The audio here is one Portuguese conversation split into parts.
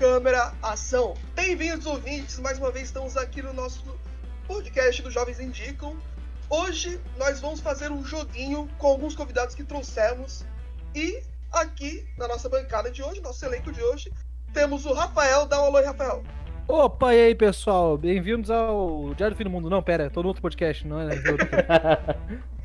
câmera, ação. Bem-vindos, ouvintes. Mais uma vez estamos aqui no nosso podcast do Jovens Indicam. Hoje nós vamos fazer um joguinho com alguns convidados que trouxemos. E aqui na nossa bancada de hoje, nosso elenco de hoje, temos o Rafael. Dá um alô aí, Rafael. Opa, e aí pessoal, bem-vindos ao Diário do Fim do Mundo. Não, pera, tô no outro podcast, não é?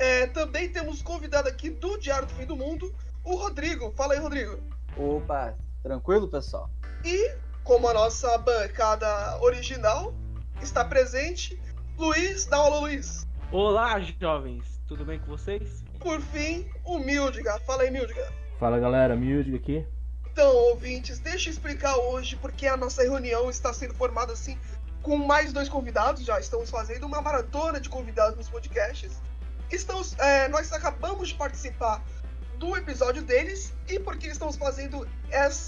é também temos convidado aqui do Diário do Fim do Mundo, o Rodrigo. Fala aí, Rodrigo. Opa, tranquilo, pessoal? E, como a nossa bancada original está presente, Luiz, dá um alô, Luiz. Olá, jovens, tudo bem com vocês? Por fim, o Mildiga. Fala aí, Mildiga. Fala galera, Mildiga aqui. Então, ouvintes, deixa eu explicar hoje porque a nossa reunião está sendo formada assim com mais dois convidados. Já estamos fazendo uma maratona de convidados nos podcasts. Estamos, é, nós acabamos de participar do episódio deles e porque estamos fazendo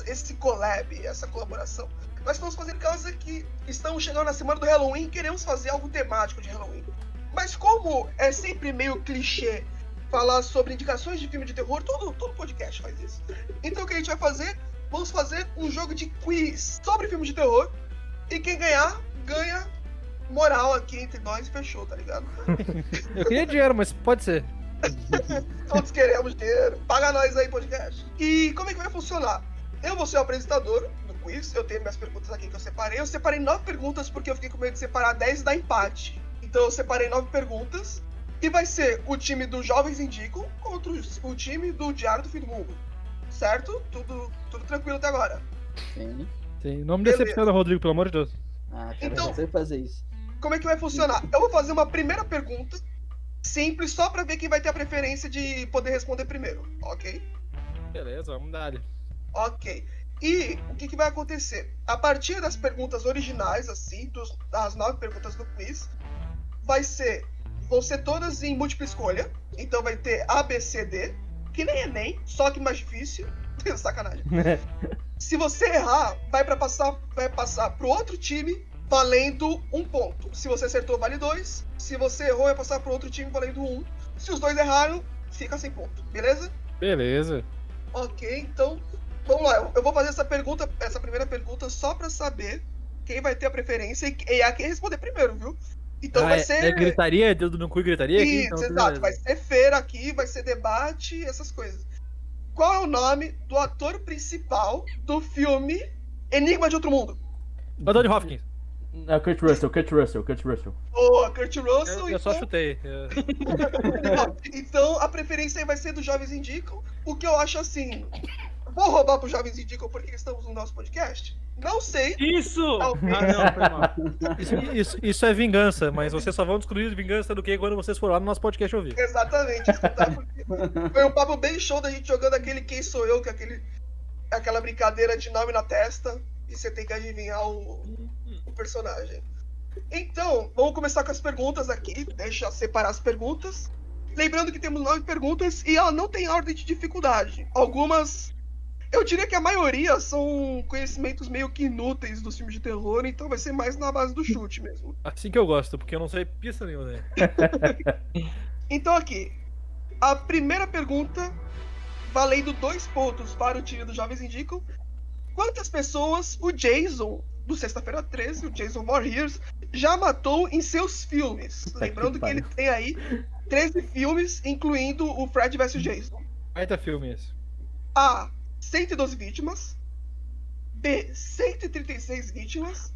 esse collab, essa colaboração. Nós estamos fazendo causa que estamos chegando na semana do Halloween e queremos fazer algo temático de Halloween. Mas como é sempre meio clichê falar sobre indicações de filme de terror, todo, todo podcast faz isso. Então o que a gente vai fazer? Vamos fazer um jogo de quiz sobre filmes de terror. E quem ganhar, ganha moral aqui entre nós e fechou, tá ligado? Eu queria dinheiro, mas pode ser. Todos queremos dinheiro. Paga nós aí, podcast. E como é que vai funcionar? Eu vou ser o apresentador do quiz. Eu tenho minhas perguntas aqui que eu separei. Eu separei nove perguntas porque eu fiquei com medo de separar dez e dar empate. Então eu separei nove perguntas. E vai ser o time dos Jovens Indicam contra o time do Diário do Fim do Mundo. Certo? Tudo, tudo tranquilo até agora. Sim. Sim. Não me decepciona, Rodrigo, pelo amor de Deus. Ah, cara, Então- eu fazer isso. Como é que vai funcionar? Eu vou fazer uma primeira pergunta, simples, só pra ver quem vai ter a preferência de poder responder primeiro, ok? Beleza, vamos dar. Ok. E o que, que vai acontecer? A partir das perguntas originais, assim, dos, das nove perguntas do quiz, vai ser. Vão ser todas em múltipla escolha. Então vai ter A, B, C, D, que nem Enem, só que mais difícil. Sacanagem. Se você errar, vai para passar, vai passar pro outro time valendo um ponto. Se você acertou, vale dois. Se você errou, vai passar pro outro time valendo um. Se os dois erraram, fica sem ponto, beleza? Beleza. Ok, então vamos lá. Eu- vou fazer essa pergunta, essa primeira pergunta só pra saber quem vai ter a preferência e é quem responder primeiro, viu? Então Ah, vai é- ser. É gritaria, dedo no cu e gritaria aqui? Isso, Então, exato. beleza. Vai ser feira aqui, vai ser debate, essas coisas. Qual é o nome do ator principal do filme Enigma de Outro Mundo? Anthony Hopkins. É Kurt Russell, Kurt Russell, Kurt Russell. Boa, Kurt Russell. Eu, eu só então- chutei. É. então a preferência aí vai ser dos Jovens Indicam. O que eu acho assim. Vou roubar pros Jovens Indicam porque estamos no nosso podcast? Não sei. Isso! Talvez. Ah, não, foi mal. Isso, isso- isso é vingança, mas vocês só vão descobrir vingança do que quando vocês forem lá no nosso podcast ouvir. Exatamente, escutar, porque foi um papo bem show da gente jogando aquele Quem Sou Eu, que é aquele, aquela brincadeira de nome na testa, e você tem que adivinhar o personagem. Então, vamos começar com as perguntas aqui, deixa eu separar as perguntas. Lembrando que temos nove perguntas e ela não tem ordem de dificuldade. Algumas, eu diria que a maioria são conhecimentos meio que inúteis dos filmes de terror, então vai ser mais na base do chute mesmo. Assim que eu gosto, porque eu não sei pista nenhuma, né? Então aqui, a primeira pergunta, valendo dois pontos para o time dos Jovens Indicam. Quantas pessoas o Jason, do Sexta-feira 13, o Jason Voorhees, já matou em seus filmes? Puta Lembrando que que, ele tem aí 13 filmes, incluindo o Fred vs Jason. Baita filme esse. A. 112 vítimas. B. 136 vítimas.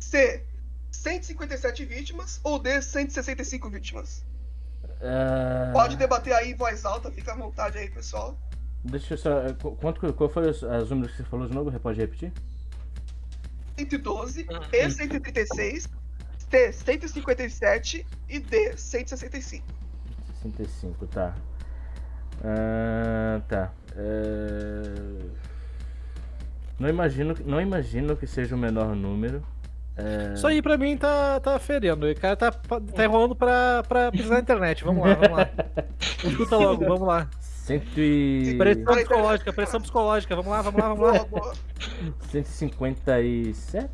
C. 157 vítimas. Ou D. 165 vítimas. É, Pode debater aí em voz alta, fica à vontade aí, pessoal. Deixa eu só. qu- Quanto, que- qual foi os, as números que você falou de novo? Pode repetir? 112, E 136, T 157 e D 165. 65, tá. Ah, tá. É, Não imagino, não imagino que seja o menor número. É, Isso aí pra mim tá, tá feriando. O cara tá, tá enrolando pra, pra pesquisar na internet. Vamos lá, vamos lá. Escuta logo, vamos lá. Cento e... Pressão psicológica, pressão psicológica. Vamos lá, vamos lá, vamos Boa, lá. boa. 157?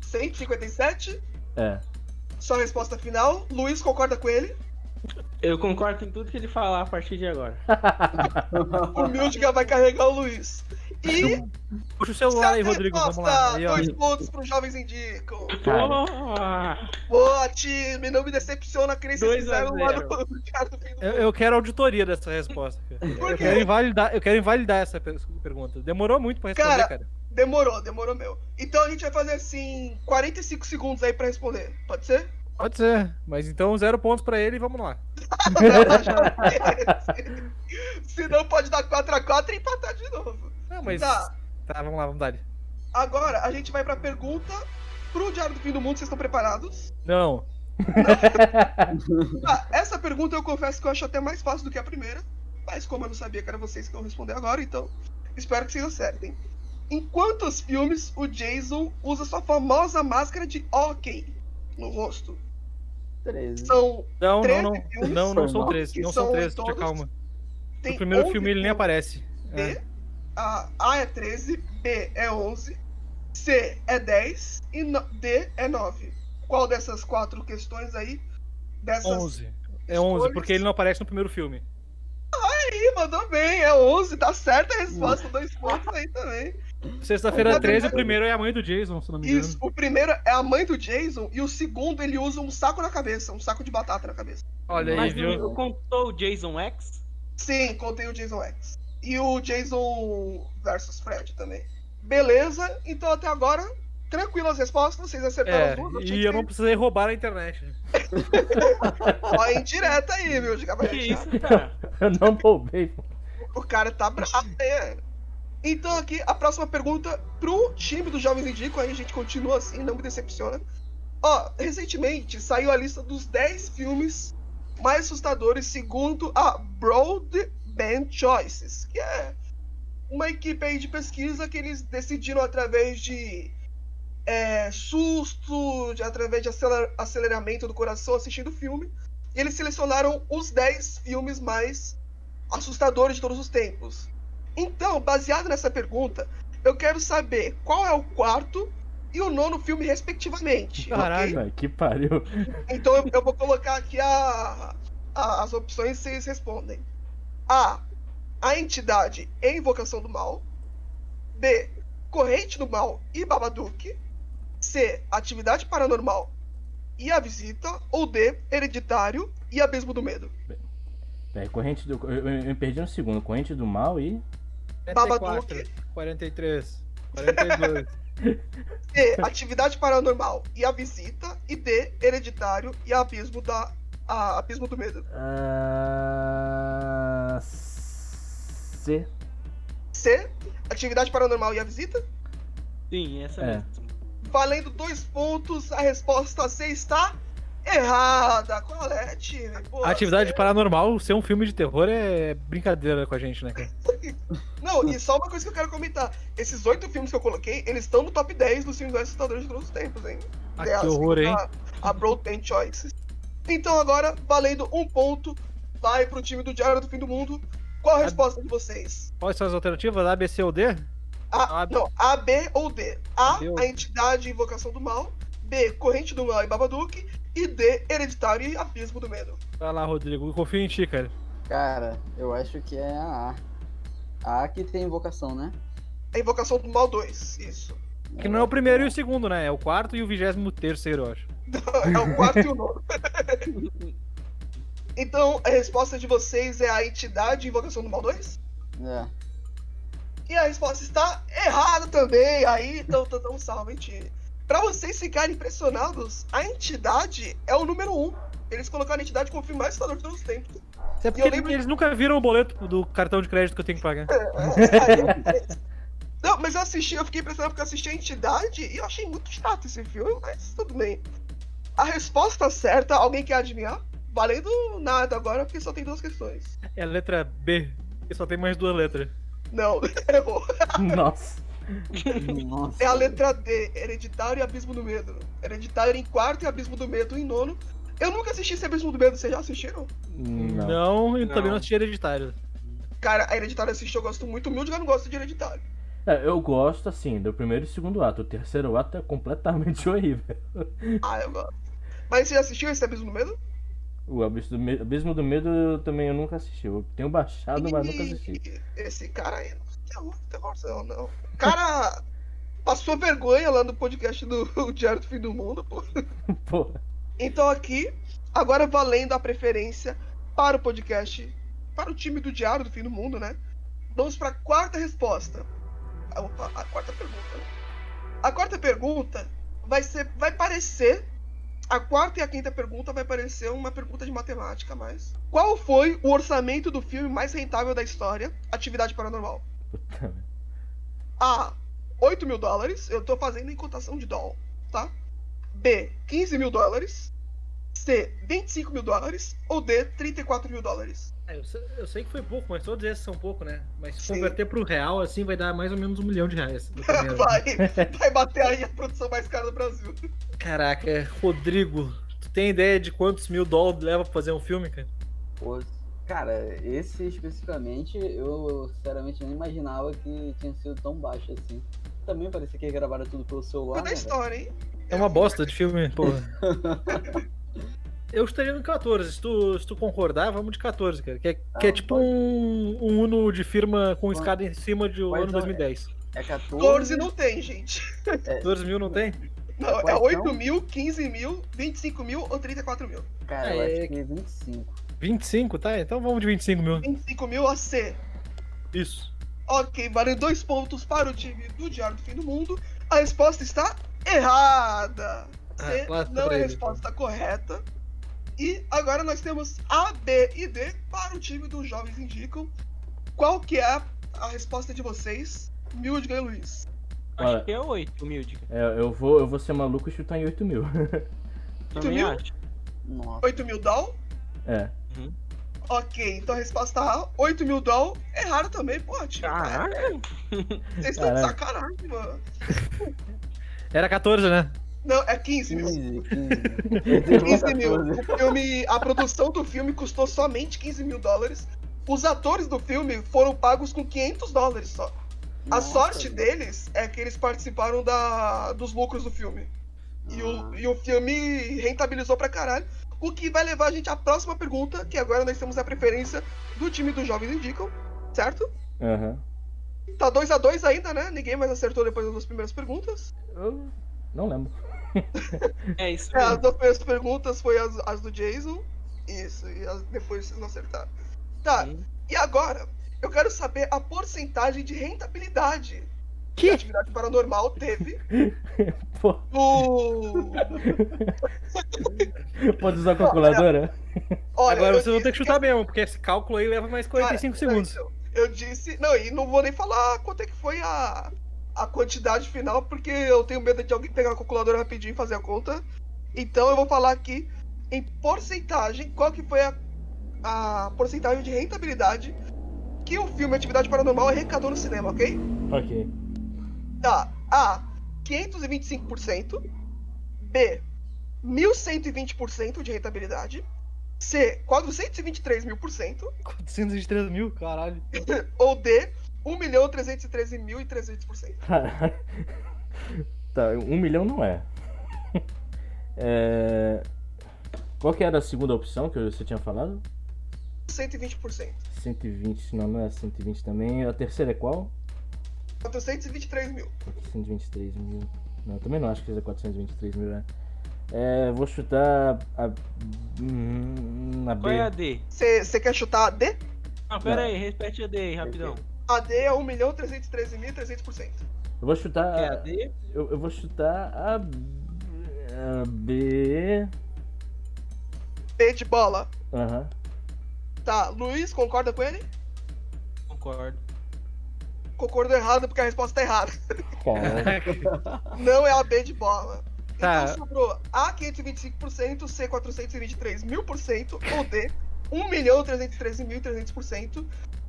157, É. sua resposta final. Luiz concorda com ele. Eu concordo em tudo que ele falar a partir de agora. O Mildiga vai carregar o Luiz. E Puxa o celular aí, Rodrigo. Vamos lá. Aí, ó. dois pontos pros jovens indicam. Cara. Boa! Boa, time, não me decepciona que nem vocês fizeram lá no Eu, eu quero auditoria dessa resposta. Eu quero invalidar, eu quero invalidar essa per- pergunta. Demorou muito pra responder, Cara, cara. Demorou, demorou meu. Então a gente vai fazer assim, 45 segundos aí pra responder. Pode ser? Pode ser. Mas então, zero pontos pra ele e vamos lá. Se não, pode dar 4x4 e empatar de novo. Não, mas. Tá. Tá, vamos lá, vamos dar. Agora a gente vai pra pergunta pro Diário do Fim do Mundo. Vocês estão preparados? Não. Ah, essa pergunta eu confesso que eu acho até mais fácil do que a primeira. Mas como eu não sabia que era vocês que vão responder agora, então espero que vocês acertem. Em quantos filmes o Jason usa sua famosa máscara de hockey no rosto? 13. São. Não, não, 13 não. filmes Não, não são são nove, 13. que Não são são 13, todos. calma. Tem No primeiro 11 filme ele nem aparece. É. a, A é 13, B é 11, C é 10 e no- D é 9. Qual dessas quatro questões aí? Dessas 11. É 11, escolhas? porque ele não aparece no primeiro filme. Ih, mandou bem, é 11, tá certa a resposta, dois pontos aí também. Sexta-feira Mas 13, o primeiro é a mãe do Jason, se não me engano. Isso, o primeiro é a mãe do Jason e o segundo ele usa um saco na cabeça, um saco de batata na cabeça. Olha aí, Mas viu? contou o Jason X? Sim, contei o Jason X. E o Jason versus Fred também. Beleza, então até agora, tranquilo as respostas, vocês acertaram É, duas. achei e que eu não precisei roubar a internet. Ó, indireta aí, viu? Que isso, cara? Eu não roubei. O cara tá bravo, né? Então aqui, a próxima pergunta pro time dos Jovens Indico, aí a gente continua assim, não me decepciona. Ó, recentemente saiu a lista dos 10 filmes mais assustadores segundo a Broadband Choices, que é uma equipe aí de pesquisa que eles decidiram através de é, susto, de, através de aceler- aceleramento do coração assistindo o filme, e eles selecionaram os 10 filmes mais assustadores de todos os tempos. Então, baseado nessa pergunta, eu quero saber qual é o quarto e o nono filme, respectivamente. Caralho. ok? Ai, que pariu. Então eu, eu vou colocar aqui a, a- as opções e vocês respondem. A. A entidade e invocação do mal. B. Corrente do mal e Babadook. C. Atividade paranormal e a visita. Ou D. Hereditário e abismo do medo. É, corrente do. Eu, eu- eu me perdi um segundo. Corrente do mal e. 44, 43, 42. C. Atividade paranormal e a visita. E D. Hereditário e abismo da. A, abismo do medo. C. C. Atividade paranormal e a visita. Sim, essa É. mesmo. Valendo dois pontos, a resposta C está errada. Qual é, time? Pô, Atividade C- paranormal, ser um filme de terror é brincadeira com a gente, né, cara? Não, e só uma coisa que eu quero comentar. Esses oito filmes que eu coloquei, eles estão no top 10 dos filmes mais assustadores de todos os tempos, hein? Ah, É que assim, horror, hein? A, a Broadband Choices. Então agora, valendo um ponto, vai pro time do Diário do Fim do Mundo. Qual a resposta de vocês? Quais são as alternativas? A, B, C ou D? A, A- não, A, B ou D. A, B ou- a entidade e invocação do mal. B, corrente do mal e Babadook. E D, hereditário e abismo do medo. Vai lá, Rodrigo. Confio em ti, cara. Cara, eu acho que é a A. A que tem invocação, né? A invocação do mal 2, isso. Que não é o primeiro e o segundo, né? É o quarto e o vigésimo terceiro, eu acho. É o quarto e o nono. Então, a resposta de vocês é a entidade e invocação do mal 2? É. E a resposta está errada também. Aí, então, então, então salve, hein, time. Pra vocês ficarem impressionados, a entidade é o número 1. Um. Eles colocaram a entidade como o filme mais assustador de todos os tempos. Eu porque lembro- eles nunca viram o boleto do cartão de crédito que eu tenho que pagar. Não, mas eu assisti, eu fiquei impressionado porque eu assisti a entidade e eu achei muito chato esse filme, mas tudo bem. A resposta certa, alguém quer adivinhar? Valendo nada agora, porque só tem duas questões. É a letra B, que só tem mais duas letras. Não, errou. Nossa. Nossa. É a letra D, Hereditário e Abismo do Medo. Hereditário em quarto e Abismo do Medo em nono. Eu nunca assisti esse Abismo do Medo, vocês já assistiram? Não. Não, e Não. também não assisti hereditário. Cara, a Hereditário eu assisti, eu gosto muito. Humilde, eu não gosto de Hereditário. É, eu gosto, assim, do primeiro e segundo ato. O terceiro ato é completamente horrível. Ah, eu gosto. Mas você já assistiu esse Abismo do Medo? O Abismo do Medo, Abismo do Medo eu também eu nunca assisti. Eu tenho baixado, mas nunca assisti. Esse cara aí. terror, terror, não, não. O cara passou vergonha lá no podcast do Diário do Fim do Mundo, pô. Porra. Então aqui, agora valendo a preferência para o podcast, para o time do Diário do Fim do Mundo, né? Vamos para a quarta resposta. A, a- a quarta pergunta. né? A quarta pergunta vai ser, vai parecer a quarta e a quinta pergunta vai parecer uma pergunta de matemática, mas qual foi o orçamento do filme mais rentável da história, Atividade Paranormal? Puta. A. 8 mil dólares. Eu tô fazendo em cotação de dólar, tá? B. 15 mil dólares. C. 25 mil dólares. Ou D. 34 mil dólares. É, eu, sei, eu sei que foi pouco, mas todos esses são pouco, né? Mas se converter pro real, assim, vai dar mais ou menos um milhão de reais. vai, vai bater aí a produção mais cara do Brasil. Caraca, Rodrigo, tu tem ideia de quantos mil dólares leva pra fazer um filme, cara? Pô, cara, esse especificamente, eu sinceramente nem imaginava que tinha sido tão baixo assim. Também parecia que gravaram tudo pelo celular, Foi da né? história, hein? É uma bosta de filme, porra. Eu estaria no 14. Se tu, se tu concordar, vamos de 14, cara. Que é, que é Ah, tipo pode. um, um Uno de firma com Pode. escada em cima de um ano são- 2010. É 14. 14 não tem, gente. 14 mil não tem? Não, é Quais 8 são? mil, 15 mil, 25 mil ou 34 mil. Cara, eu É, acho que 25. 25, tá? Então vamos de 25 mil. 25 mil a C. Isso. Ok, valem dois pontos para o time do Diário do Fim do Mundo. A resposta está errada. C Ah, claro, não é a resposta correta. E agora nós temos A, B e D para o time dos Jovens Indicam. Qual que é a resposta de vocês, Mildga e Luiz? Acho Olha. que é 8, humilde. É, eu, vou, eu vou ser maluco e chutar em 8 mil. Também mil? acho. Nossa. 8 mil doll? É. Ok, então a resposta A, 8 mil doll. Errado também, pô, time. Caraca. Vocês estão de sacanagem, mano. Era 14, né? Não, é 15 mil. 15, 15. 15 mil. O filme, a produção do filme custou somente 15 mil dólares. Os atores do filme foram pagos com 500 dólares só. A Nossa, sorte velho. deles é que eles participaram da, dos lucros do filme. E, o, Ah. e o filme rentabilizou pra caralho. O que vai levar a gente à próxima pergunta, que agora nós temos a preferência do time dos Jovens Indicam, certo? Aham. Tá 2 a 2 ainda, né? Ninguém mais acertou depois das duas primeiras perguntas. Eu não lembro. É isso É, as duas primeiras perguntas foi as, as do Jason. Isso, e as- depois vocês não acertaram. Tá, Sim. e agora? Eu quero saber a porcentagem de rentabilidade que Que? a atividade paranormal teve Pô, pode usar a calculadora? Olha, Agora vocês vão ter que chutar mesmo, porque esse cálculo aí leva mais 45 Cara, segundos. não, Eu disse. Não, e não vou nem falar quanto é que foi a, a quantidade final, porque eu tenho medo de alguém pegar a calculadora rapidinho e fazer a conta. Então eu vou falar aqui em porcentagem, qual que foi a, a porcentagem de rentabilidade que o filme Atividade Paranormal arrecadou no cinema, ok? Ok. Tá. A. 525%. B. 1120% de rentabilidade. C. 423 mil por cento. 423 mil, caralho. Ou D, 1.313.300%. Caralho. Tá, um milhão não é. É. Qual que era a segunda opção que você tinha falado? 120%. 120, não, não é 120 também. A terceira é qual? 423 mil. 423 mil. Não, também não acho que seja 423 mil, né? É, vou chutar a. hum, a B. Qual é a D? Você quer chutar a D? Não, pera Não. aí, repete a D aí, rapidão. A D é 1.313.300%. Eu vou chutar. É a D? Eu, eu vou chutar a. A B. B de bola. Aham. Tá, Luiz, concorda com ele? Concordo. Concordo errado porque a resposta tá errada. Caralho. Não é a B de bola. Tá. Então sobrou A 525%, C 423 mil por cento, ou D 1.313.300%.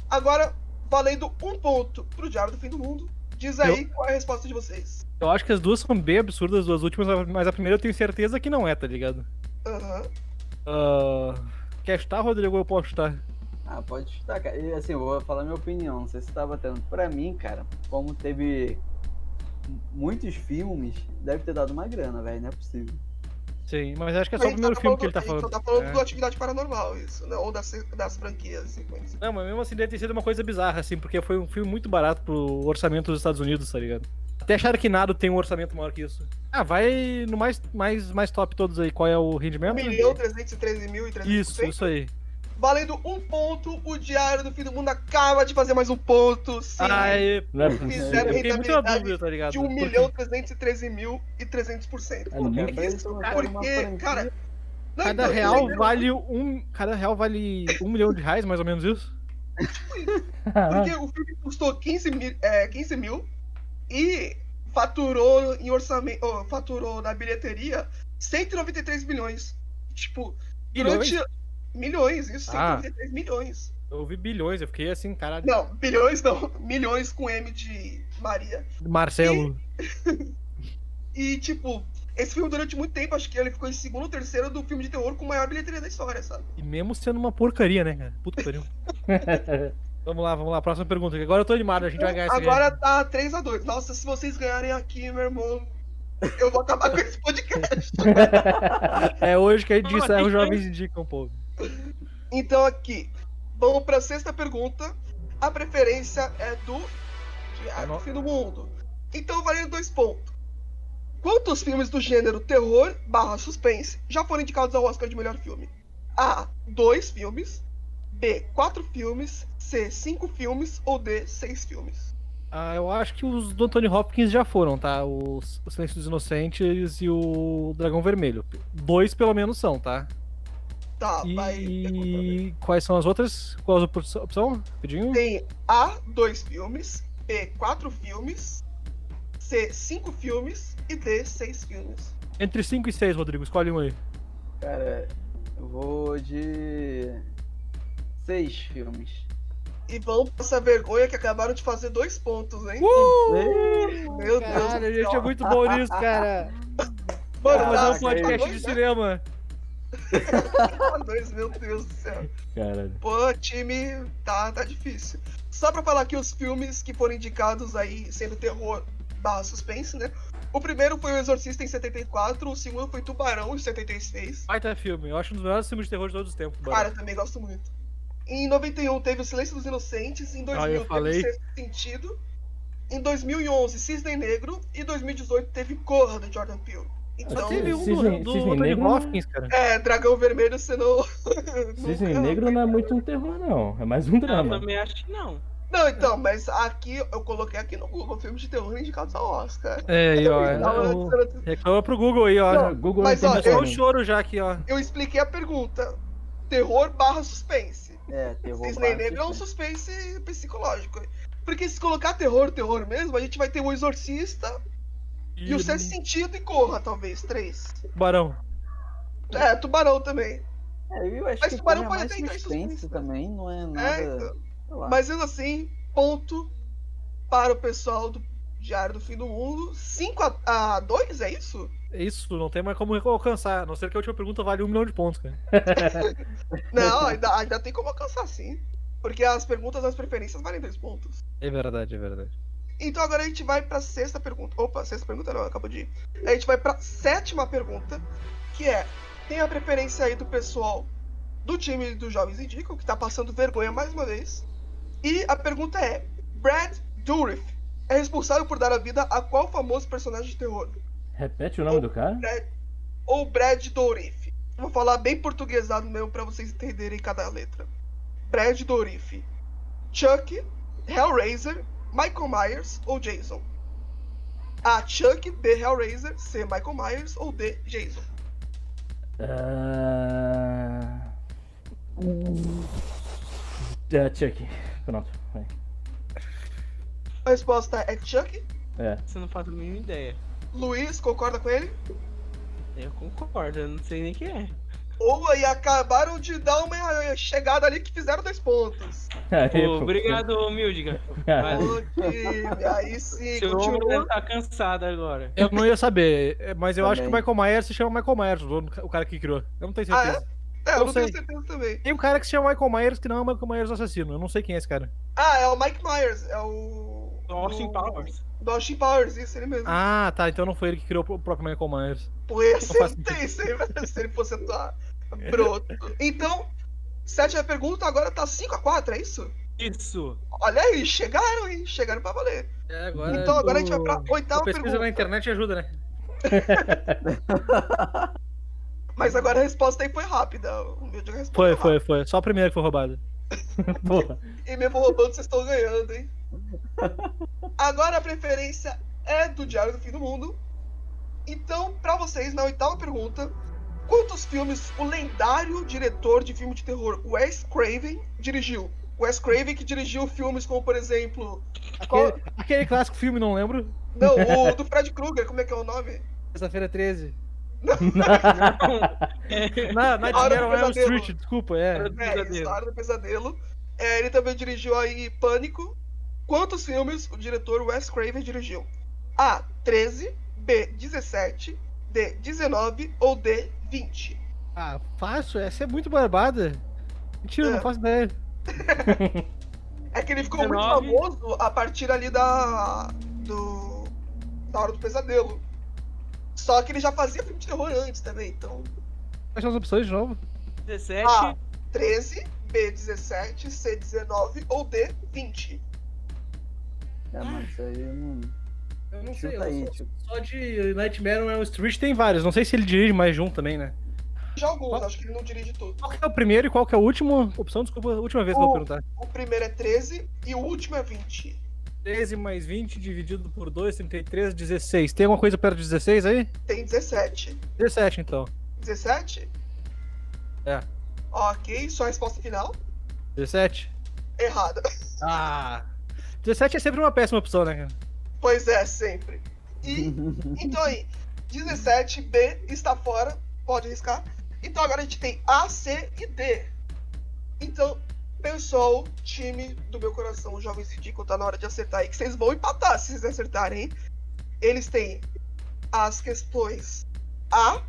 Agora, valendo um ponto pro Diário do Fim do Mundo. Diz aí qual é a resposta de vocês. Eu acho que as duas são bem absurdas, as duas últimas, mas a primeira eu tenho certeza que não é, tá ligado? Aham. Ah, quer chutar, Rodrigo? ou Eu posso chutar. Ah, pode chutar, cara. E assim, eu vou falar minha opinião. Não sei se você tá batendo. Pra mim, cara, como teve muitos filmes, deve ter dado uma grana, velho. Não é possível. Sim, mas acho que é só o primeiro tá filme que ele tá falando. só tá falando É. do Atividade Paranormal, isso, né? Ou das, das franquias, assim, sequência. Não, mas mesmo assim deve ter sido uma coisa bizarra, assim, porque foi um filme muito barato pro orçamento dos Estados Unidos, tá ligado? Até Sharknado tem um orçamento maior que isso. Ah, vai no mais, mais, mais top todos aí. Qual é o 1 rendimento? milhão 313 mil e 300%. Isso, isso aí. Valendo um ponto, o Diário do Fim do Mundo acaba de fazer mais um ponto. Sim, Ai, Não é Fizeram rentabilidade dúvida, tá ligado? de 1 Porque- milhão 313 mil e 300%. É, é Porque, cara. não, Cada então, real vale um. Cada real vale um milhão de reais, mais ou menos isso? Porque o filme custou 15 mil, é, 15 mil e faturou em orçamento. ó, faturou na bilheteria 193 milhões. Tipo, durante. Milhões, isso, Ah. 193 milhões. Eu ouvi bilhões, eu fiquei assim, caralho. Não, bilhões não. Milhões com M de Maria. Marcelo. E, tipo, esse filme durante muito tempo, acho que ele ficou em segundo ou terceiro do filme de terror com maior bilheteria da história, sabe? E mesmo sendo uma porcaria, né, cara? Puta que pariu. Vamos lá, vamos lá. Próxima pergunta. Agora eu tô animado, a gente vai ganhar esse Agora tá 3x2. Nossa, se vocês ganharem aqui, meu irmão, eu vou acabar com esse podcast. É hoje que a gente encerra os jovens indicam, pô. Então aqui, vamos pra sexta pergunta. A preferência é do Diário do Fim do Mundo. Então valendo dois pontos. Quantos filmes do gênero terror barra suspense já foram indicados ao Oscar de melhor filme? A. Dois filmes. B. Quatro filmes. C. Cinco filmes. Ou D. Seis filmes. Ah, eu acho que os do Anthony Hopkins já foram, tá? Os, o Silêncio dos Inocentes e o Dragão Vermelho. Dois pelo menos são, tá? Tá, vai. E quais são as outras? Qual a opção? Rapidinho. Tem A. Dois filmes. B. Quatro filmes. C. Cinco filmes. E D. Seis filmes. Entre 5 e 6, Rodrigo, escolhe um aí. Cara, eu vou de. Seis filmes. E vão passar vergonha que acabaram de fazer dois pontos, hein? Uh! Meu Deus Cara, a gente é muito bom nisso, cara. Mano, Vamos fazer Caraca, um podcast dois, de né? cinema. Dois, meu Deus do céu. Caralho. Pô, time, tá, tá difícil. Só pra falar aqui os filmes que foram indicados aí, sendo terror barra suspense, né? O primeiro foi O Exorcista em 74, o segundo foi Tubarão em 76. Baita filme. Eu acho um dos melhores filmes de terror de todos os tempos. Cara, eu também gosto muito. Em 91 teve O Silêncio dos Inocentes, em 2000 Ah, eu teve falei. O Sexto Sentido, em 2011 Cisne Negro e em 2018 teve Corra do Jordan Peele. Então, Só teve um Cisne- do, do Cisne Anthony Negro- Hopkins, cara. é, Dragão Vermelho sendo... Cisne Negro não é muito um terror, não. É mais um Não, drama. também acho que não. Não, então, mas aqui eu coloquei aqui no Google filmes de terror indicados ao Oscar. É, aí, ó. é, Não, o- eu- Reclama pro Google aí, ó. Não, Google mas, ó, Só o choro já aqui, ó. Eu expliquei a pergunta. Terror barra suspense. É, terror. Cisne barra Negro é um suspense. suspense psicológico. Porque se colocar terror, terror mesmo, a gente vai ter o Exorcista e, o Sexto Sentido e Corra, talvez, três. Barão. É, Tubarão também. É, eu acho Mas que Tubarão é pode mais até entrar suspense suspense, também, não é nada. É, então. Mas mesmo assim, ponto para o pessoal do Diário do Fim do Mundo. 5 a 2, é isso? É Isso, não tem mais como alcançar. A não ser que a última pergunta vale um milhão de pontos, cara. Não, ainda, ainda tem como alcançar sim. Porque as perguntas das preferências valem 3 pontos. É verdade, é verdade. Então agora a gente vai pra sexta pergunta. Opa, sexta pergunta não, acabou de ir. A gente vai pra sétima pergunta, que é: tem a preferência aí do pessoal do time dos Jovens Indicam, que tá passando vergonha mais uma vez. E a pergunta é: Brad Dourif é responsável por dar a vida a qual famoso personagem de terror? Repete o nome do cara? Brad, ou Brad Dourif? Vou falar bem portuguesado mesmo pra vocês entenderem cada letra. Brad Dourif. Chuck, Hellraiser, Michael Myers ou Jason? A. Chuck, B. Hellraiser, C. Michael Myers ou D. Jason? Ah... É, Chuck. Pronto. vai. A resposta é Chuck. É. Você não faz a mínima ideia. Luiz, concorda com ele? Eu concordo, eu não sei nem quem é. Ou aí acabaram de dar uma chegada ali que fizeram dois pontos. Aí, Pô, pô. obrigado. Ah, Ô, time, aí sim, Seu continua. deve tá cansado agora. Eu não ia saber, é, mas eu acho que o Também. Michael Myers se chama Michael Myers, o cara que criou. Eu não tenho Ah, certeza. É, eu Eu não tenho sei. certeza também. Tem um cara que se chama Michael Myers que não é o Michael Myers assassino. Eu não sei quem é esse cara. Ah, é o Mike Myers, é o. Austin do- Powers. Do Austin Powers, isso, ele mesmo. Ah, tá. Então não foi ele que criou o próprio Michael Myers. Pô, faz intenso, hein, velho, se ele fosse atuar. Broto. Então, sétima pergunta, agora tá 5x4, é isso? Isso. Olha aí, chegaram, hein? Chegaram pra valer. É, agora. então agora a gente vai pra oitava a pesquisa pergunta. na internet ajuda, né? Mas agora a resposta aí foi rápida. Foi, foi, rápido. foi. Só a primeira que foi roubada. E mesmo roubando, vocês estão ganhando, hein? Agora a preferência é do Diário do Fim do Mundo. Então, pra vocês, na oitava pergunta, quantos filmes o lendário diretor de filme de terror Wes Craven dirigiu? Wes Craven que dirigiu filmes como, por exemplo. qual- Aquele, aquele clássico filme, não lembro. Não, o do Fred Krueger, como é que é o nome? Sexta-feira 13. É, Na, Hora Nightmare do on Elm Pesadelo. Street, desculpa, é. É, Pesadelo. isso, A Hora do Pesadelo. É, ele também dirigiu aí Pânico. Quantos filmes o diretor Wes Craven dirigiu? A. 13, B. 17, D. 19 ou D. 20? Ah, fácil, essa é muito barbada. Mentira, É. não faço ideia. É que ele ficou 19. muito famoso a partir ali da. do. da Hora do Pesadelo. Só que ele já fazia filme de terror antes também, então. Quais são as opções de novo? 17. A. 13, B. 17, C. 19 ou D. 20? É, mas isso aí eu não. Eu não Chuta aí, só, tipo. só de Nightmare on Elm Street tem vários. Não sei se ele dirige mais de um também, né? Já alguns, Qual? acho que ele não dirige tudo. Qual que é o primeiro e qual que é a última opção? Desculpa, a última vez que eu vou O- perguntar. O primeiro é 13 e o último é 20. 13 mais 20 dividido por 2, 33, 16. Tem alguma coisa perto de 16 aí? Tem 17. 17 então. 17? É. Ok, sua resposta final? 17? Errada. Ah. 17 é sempre uma péssima opção, né, cara? Pois é, sempre. E então aí, 17B está fora, pode arriscar. Então agora a gente tem A, C e D. Então, pessoal, time do meu coração, os jovens ridículos, tá na hora de acertar aí, que vocês vão empatar se vocês acertarem? Eles têm as questões A,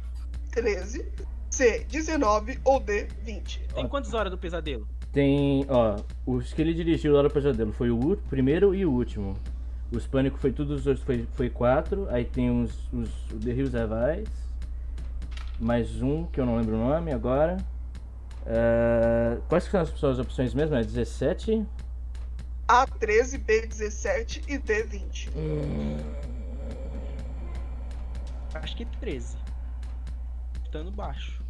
13, C, 19 ou D, 20. Tem quantas horas do pesadelo? Tem, ó, os que ele dirigiu lá no Pesadelo foi o primeiro e o último. Os Pânico foi tudo os dois, foi, foi quatro. Aí tem os, os o The Hills Have Eyes. Mais um, que eu não lembro o nome agora. Ah, quais que são as, são as opções mesmo? É 17? A, 13, B, 17 e D, 20. Acho que 13. Estando baixo.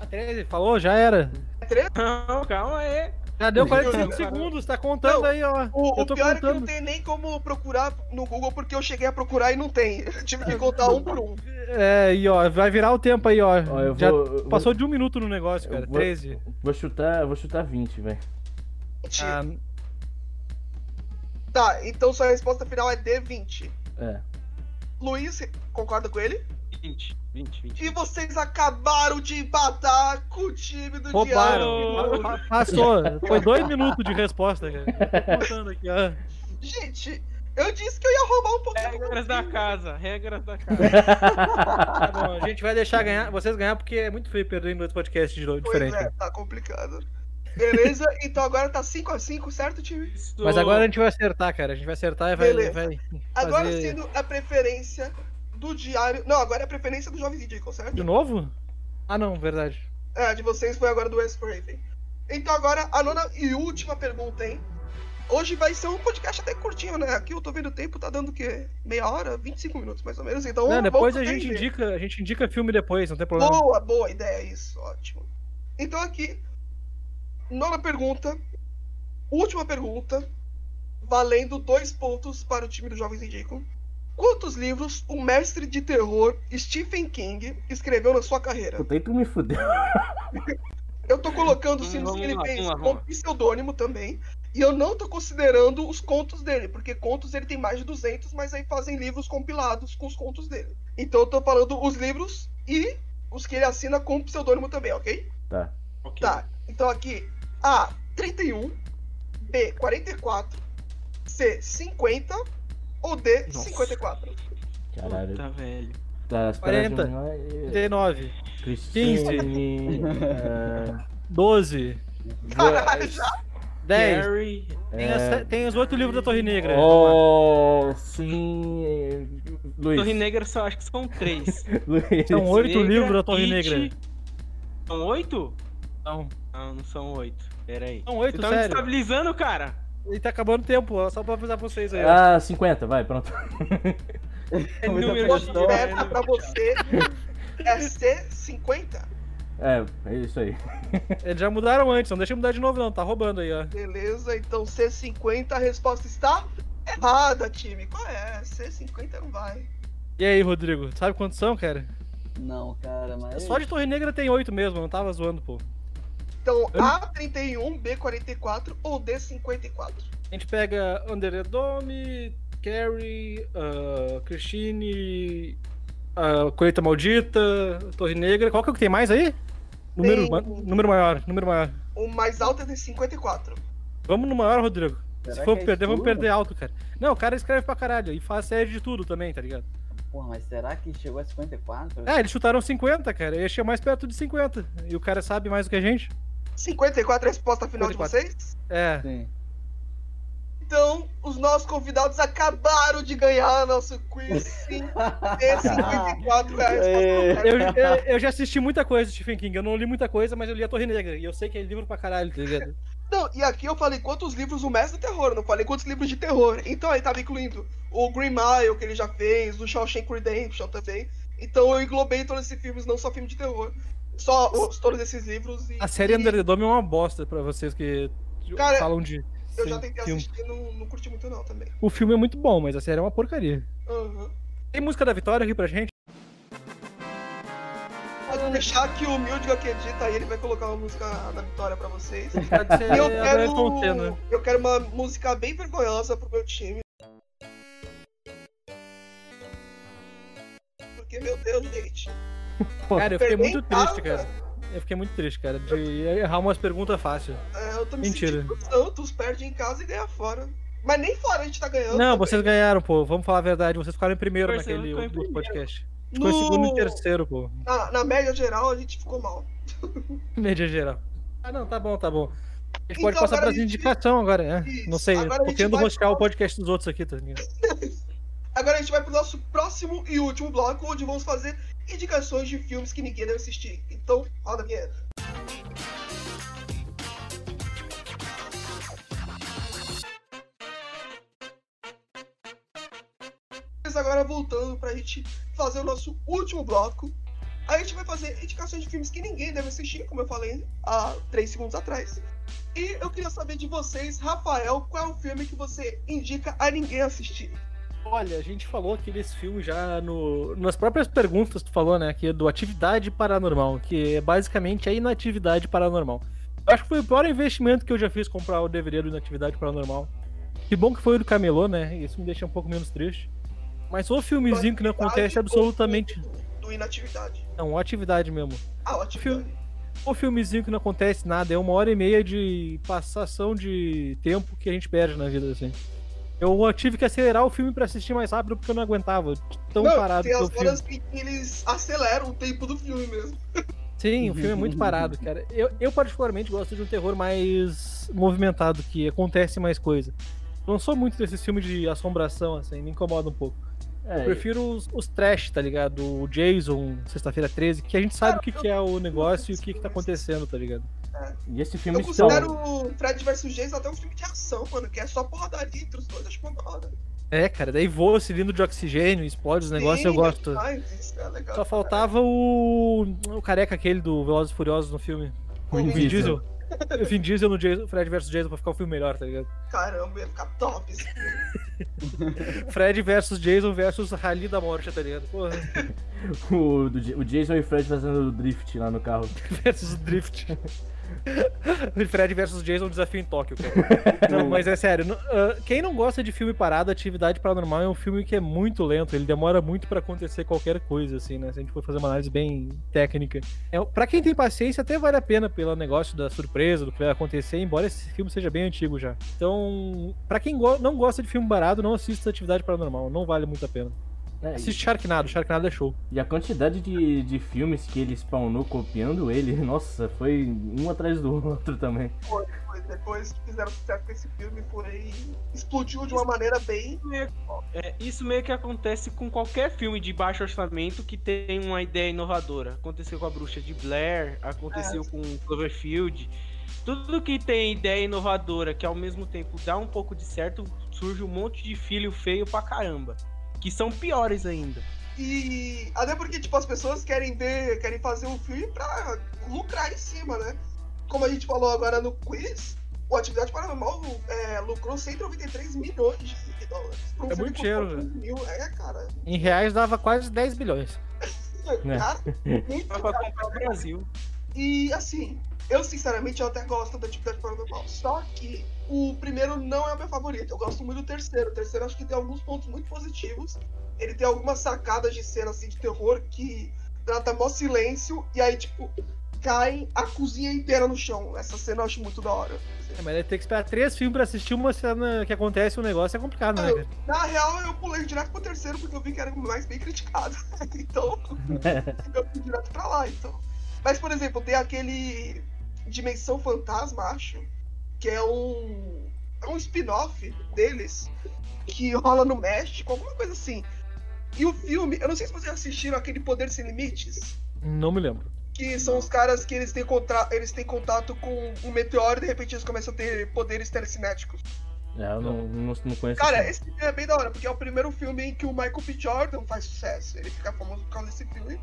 Ah, 13, falou, já era. É 13? Não, calma aí. Já deu 45 Não. segundos, tá contando Não, aí, ó. O, eu o pior é que não contando. tem nem como procurar no Google, porque eu cheguei a procurar e não tem. Eu tive que contar um por um. É, e ó, vai virar o tempo aí, ó. Ó, eu Já vou- eu vou- passou de um minuto no negócio, cara. vou- 13. Vou chutar, vou chutar 20, velho. Ah, Tá, então sua resposta final é D20. É. Luiz, concorda com ele? 20, 20, 20. E vocês acabaram de empatar com o time do roubaram. Diário. Pa- Passou. Foi dois minutos de resposta, cara. Tô aqui, ó. Gente, eu disse que eu ia roubar um pouquinho. Regras da casa, regras da casa. Tá bom, a gente vai deixar ganhar, vocês ganhar porque é muito feio perder em dois podcasts de novo Pois diferente. é, tá complicado. Beleza? Então agora tá 5x5, certo, time? Mas agora a gente vai acertar, cara. A gente vai acertar e vai, Beleza. vai Agora sendo a preferência do Diário. Não, agora é a preferência do Jovem Ridículo, certo? De novo? Ah, não, verdade. É, a de vocês foi agora do Wes Craven. Então agora a nona e última pergunta, hein? Hoje vai ser um podcast até curtinho, né? Aqui eu tô vendo o tempo, tá dando o quê? Meia hora? 25 minutos, mais ou menos. Então Não, depois a gente indica, a gente indica filme depois, não tem problema. Boa, boa ideia, isso, ótimo. Então aqui, nona pergunta, última pergunta, valendo dois pontos para o time do Jovens Ridículo. Quantos livros o mestre de terror Stephen King escreveu na sua carreira? Puta, aí tu me fudeu. Eu tô colocando os filmes Vamos que ele fez com pseudônimo também. E eu não tô considerando os contos dele, porque contos ele tem mais de 200, mas aí fazem livros compilados com os contos dele. Então eu tô falando os livros e os que ele assina com pseudônimo também, ok? Tá. Ok. Tá, então aqui A, 31, B, 44, C, 50 ou D, Nossa. 54. Caralho. Puta, velho. Tá, espera 40. de nós. 39, Christine. ah, 12, Caralho, já? 10, Gary. Tem, É. as tem os oito livros da Torre Negra. Oh, sim. Luiz. Torre Negra só acho que são três. São oito livros da Torre It- Negra. São oito? Não, Não, não são oito. Pera aí. são Você oito, tá me sério. estabilizando, cara? E tá acabando o tempo, ó, só pra avisar vocês aí. ó. Ah, 50, vai, pronto. Muita número de- Meta pra você é C50. É, é isso aí. Eles já mudaram antes, não deixa eu mudar de novo não, tá roubando aí, ó. Beleza, então C50, a resposta está errada, time. Qual é? C50 não vai. E aí, Rodrigo, sabe quantos são, cara? Não, cara, mas. Só de Torre Negra tem oito mesmo, eu não tava zoando, pô. Então, A31, B44 ou D54? A gente pega Under the Dome, Carrie, ah, Christine, a Colheita Maldita, Torre Negra. Qual que é o que tem mais aí? Número, Tem- ma- número maior, número maior. O mais alto é D54. Vamos no maior, Rodrigo. Será Se for é perder, vamos perder alto, cara. Não, o cara escreve pra caralho e faz série de tudo também, tá ligado? Porra, mas será que chegou a 54? É, eles chutaram 50, cara. Eu achei mais perto de 50. E o cara sabe mais do que a gente. 54 é a resposta final 54. de vocês? É. Sim. Então, os nossos convidados acabaram de ganhar nosso quiz. Sim, D54 é a resposta É. Eu, eu, eu já assisti muita coisa de Stephen King. Eu não li muita coisa, mas eu li a Torre Negra. E eu sei que é livro pra caralho, tá ligado? Não, e aqui eu falei quantos livros o Mestre do Terror, não falei quantos livros de terror. Então aí tava incluindo o Green Mile, que ele já fez, o Shawshank Redemption também. Então eu englobei todos esses filmes, não só filme de terror. Só os, todos esses livros. E, A série e Under the Dome é uma bosta pra vocês que Cara, falam de. Eu já tentei filme. assistir, não, não curti muito não também. O filme é muito bom, mas a série é uma porcaria. Aham. Tem música da Vitória aqui pra gente? Pode deixar que o Mildiga que edita aí, ele vai colocar uma música da Vitória pra vocês. E eu Ayrton quero, eu quero uma música bem vergonhosa pro meu time. Porque, meu Deus, gente. Cara, eu fiquei muito triste, cara. Eu fiquei muito triste, cara, de errar umas perguntas fáceis. É, eu tô me Mentira. sentindo Santos, perde em casa e ganha fora. Mas nem fora a gente tá ganhando. Não, também. vocês ganharam, pô. Vamos falar a verdade. Vocês ficaram em primeiro naquele outro primeiro. podcast. Ficou em segundo e terceiro, pô. Na, na média geral, a gente ficou mal. Média geral. Ah, não, tá bom, tá bom. A gente Então, pode passar pras a gente- indicação agora, né? Isso. Não sei, Agora tô querendo vai rostear o pro- podcast dos outros aqui, tá ligado? Agora a gente vai pro nosso próximo e último bloco, onde vamos fazer indicações de filmes que ninguém deve assistir. Então, roda a vinheta. Mas agora voltando pra gente fazer o nosso último bloco. A gente vai fazer indicações de filmes que ninguém deve assistir, como eu falei há três segundos atrás. E eu queria saber de vocês, Rafael, qual é o filme que você indica a ninguém assistir? Olha, a gente falou aqui desse filme já no, nas próprias perguntas, tu falou, né? Que é do Atividade Paranormal, que é basicamente a Inatividade Paranormal. Eu acho que foi o pior investimento que eu já fiz comprar o DVD do Inatividade Paranormal. Que bom que foi o do Camelô, né? Isso me deixa um pouco menos triste. Mas o filmezinho que não acontece absolutamente. Do, do Inatividade. Não, atividade mesmo. Ah, o Atividade. O filmezinho que não acontece nada, é uma hora e meia de passação de tempo que a gente perde na vida, assim. Eu tive que acelerar o filme pra assistir mais rápido porque eu não aguentava. Tão Não, parado tem é as filme. horas que eles aceleram o tempo do filme mesmo. Sim, o filme é muito parado, cara. Eu, eu particularmente gosto de um terror mais movimentado, que acontece mais coisa. Não sou muito desses filmes de assombração, assim, me incomoda um pouco. É, Eu prefiro os, os trash, tá ligado? O Jason, Sexta-feira 13, que a gente sabe o que, que é o negócio e o que, que tá acontecendo, tá ligado? E esse filme Eu considero o Fred vs Jason até um filme de ação, mano, que é só porradaria entre os dois, acho uma hora. É, cara, daí voa cilindro de oxigênio, explode os negócios, eu gosto. isso é legal. Só faltava o, o careca aquele do Velozes e Furiosos no filme. O O Vin Vin Diesel. O Vin Diesel no Jason, Fred vs Jason pra ficar o filme melhor, tá ligado? Caramba, ia ficar top esse Fred versus Jason versus Rally da Morte, tá ligado? Porra, O, do o Jason e o Fred fazendo drift lá no carro. versus Drift. Fred versus Jason, desafio em Tóquio, cara. Não, mas é sério. não- ah, quem não gosta de filme parado, Atividade Paranormal é um filme que é muito lento. Ele demora muito pra acontecer qualquer coisa, assim, né? Se a gente for fazer uma análise bem técnica. É, pra quem tem paciência, até vale a pena pelo negócio da surpresa, do que vai acontecer, embora esse filme seja bem antigo já. Então, pra quem go- não gosta de filme parado, não assista Atividade Paranormal. Não vale muito a pena. É, e, Assiste Sharknado, Sharknado é show. e a quantidade de, de filmes que ele spawnou copiando ele, nossa, foi um atrás do outro também. Foi, foi. Depois que fizeram sucesso com esse filme, foi. explodiu de uma maneira bem. É, isso meio que acontece com qualquer filme de baixo orçamento que tem uma ideia inovadora. Aconteceu com a Bruxa de Blair, aconteceu com Cloverfield. Tudo que tem ideia inovadora que ao mesmo tempo dá um pouco de certo, surge um monte de filho feio pra caramba. Que são piores ainda. E até porque, tipo, as pessoas querem ver, querem fazer um filme pra lucrar em cima, né? Como a gente falou agora no quiz, o Atividade Paranormal é, lucrou 193 milhões de dólares. É muito dinheiro, 400 mil, é, cara. Em reais dava quase 10 bilhões. É. Cara, muito pra comprar o Brasil. E assim, eu sinceramente eu até gosto da Atividade Paranormal. Só que o primeiro não é o meu favorito. Eu gosto muito do terceiro. O terceiro acho que tem alguns pontos muito positivos. Ele tem algumas sacadas de cena assim de terror que trata mó silêncio e aí, tipo, cai a cozinha inteira no chão. Essa cena eu acho muito da hora. É, mas ele tem que esperar três filmes pra assistir uma cena que acontece um negócio, é complicado, né, cara? Na real, eu pulei direto pro terceiro porque eu vi que era mais bem criticado. então, eu fui direto pra lá, então. Mas, por exemplo, tem aquele Dimensão Fantasma, acho, que é um. É um spin-off deles que rola no México, alguma coisa assim. E o filme, eu não sei se vocês assistiram aquele Poder Sem Limites, Não me lembro. que são os caras que eles têm, contra... eles têm contato com um meteoro e de repente eles começam a ter poderes telecinéticos. É, eu não, não, não conheço Cara, esse esse filme é bem da hora, porque é o primeiro filme em que o Michael B. Jordan faz sucesso. Ele fica famoso por causa desse filme.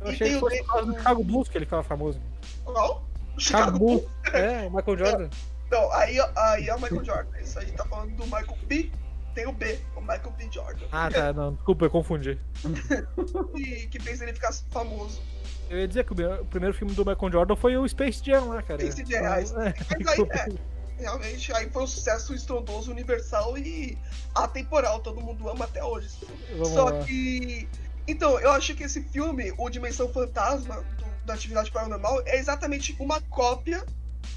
Eu E achei que o fosse por causa do Chicago Bulls que ele ficava famoso. Qual? Chicago Bulls. É, o Michael Jordan. Não, aí, aí é o Michael Jordan. Isso a gente tá falando do Michael B. Tem o B, o Michael B. Jordan. Ah, tá, não, desculpa, eu confundi. Que, que fez ele ficar famoso. Eu ia dizer que o primeiro filme do Michael Jordan foi o Space Jam lá, cara. Space Jam, ah, É, Mas aí, é, realmente, aí foi um sucesso estrondoso, universal e atemporal. Todo mundo ama até hoje. Vamos Só lá. que. Então, eu acho que esse filme, o Dimensão Fantasma, do- da Atividade Paranormal, é exatamente uma cópia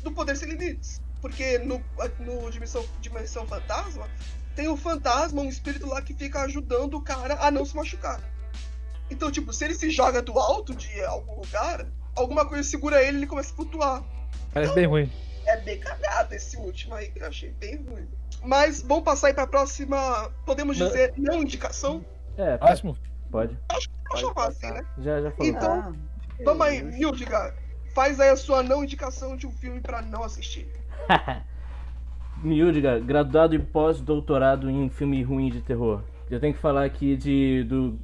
do Poder Sem Limites. Porque no, no Dimensão, Dimensão Fantasma, tem um fantasma, um espírito lá que fica ajudando o cara a não se machucar. Então, tipo, se ele se joga do alto de algum lugar, alguma coisa segura ele e ele começa a flutuar. Parece bem ruim. É bem cagado esse último aí, que eu achei bem ruim. Mas vamos passar aí pra próxima, podemos Não. dizer, não indicação? É, Próximo. Pode. Vou chamar assim, né? Já, já falou. Então, Ah, Vamos aí, Mildiga. Faz aí a sua não indicação de um filme pra não assistir. Miúdiga, graduado e pós-doutorado em filme ruim de terror. Eu tenho que falar aqui de do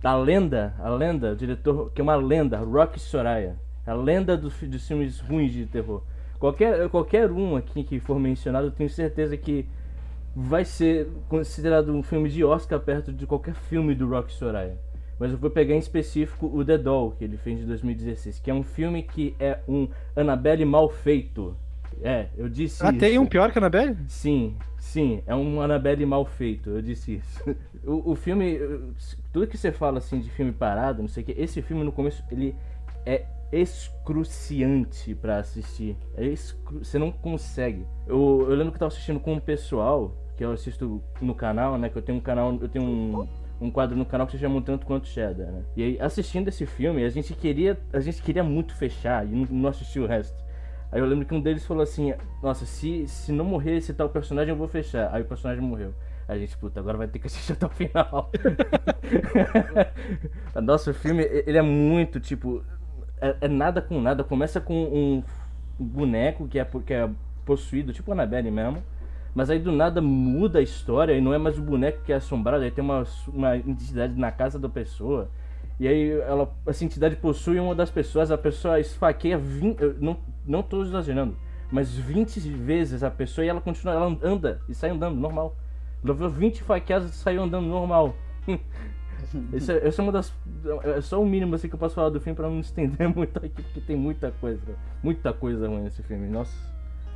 da lenda, a lenda, o diretor que é uma lenda, Rock Soraya. A lenda dos, dos filmes ruins de terror. Qualquer, qualquer um aqui que for mencionado, eu tenho certeza que vai ser considerado um filme de Oscar perto de qualquer filme do Rock Soraya. Mas eu vou pegar em específico o The Doll, que ele fez de 2016, que é um filme que é um Annabelle mal feito. É, eu disse Ah, isso. tem um pior que Annabelle? Sim, sim, é um Annabelle mal feito, eu disse isso. O, o filme, tudo que você fala assim de filme parado, não sei o que, esse filme no começo ele é excruciante pra assistir. É excru... Você não consegue. Eu, eu lembro que eu tava assistindo com um pessoal, que eu assisto no canal, né? Que eu tenho um canal, eu tenho um, um quadro no canal que se chama Um Tanto Quanto Cheddar, né? E aí, assistindo esse filme, a gente queria, a gente queria muito fechar e não, não assistir o resto. Aí eu lembro que um deles falou assim: Nossa, se, se não morrer esse tal personagem, eu vou fechar. Aí o personagem morreu. Aí a gente, puta, agora vai ter que assistir até o final. Nossa, o filme, ele é muito tipo. É, é nada com nada. Começa com um boneco que é, que é possuído, tipo Annabelle mesmo. Mas aí do nada muda a história e não é mais o boneco que é assombrado, aí tem uma, uma entidade na casa da pessoa. E aí ela, essa entidade possui uma das pessoas, a pessoa esfaqueia 20, eu não, não tô exagerando, mas 20 vezes a pessoa e ela continua, ela anda e sai andando normal. Levou 20 faqueadas e saiu andando normal. Esse é, esse é uma das. É só o mínimo assim que eu posso falar do filme pra não me estender muito aqui, porque tem muita coisa. Muita coisa ruim nesse filme. Nossa.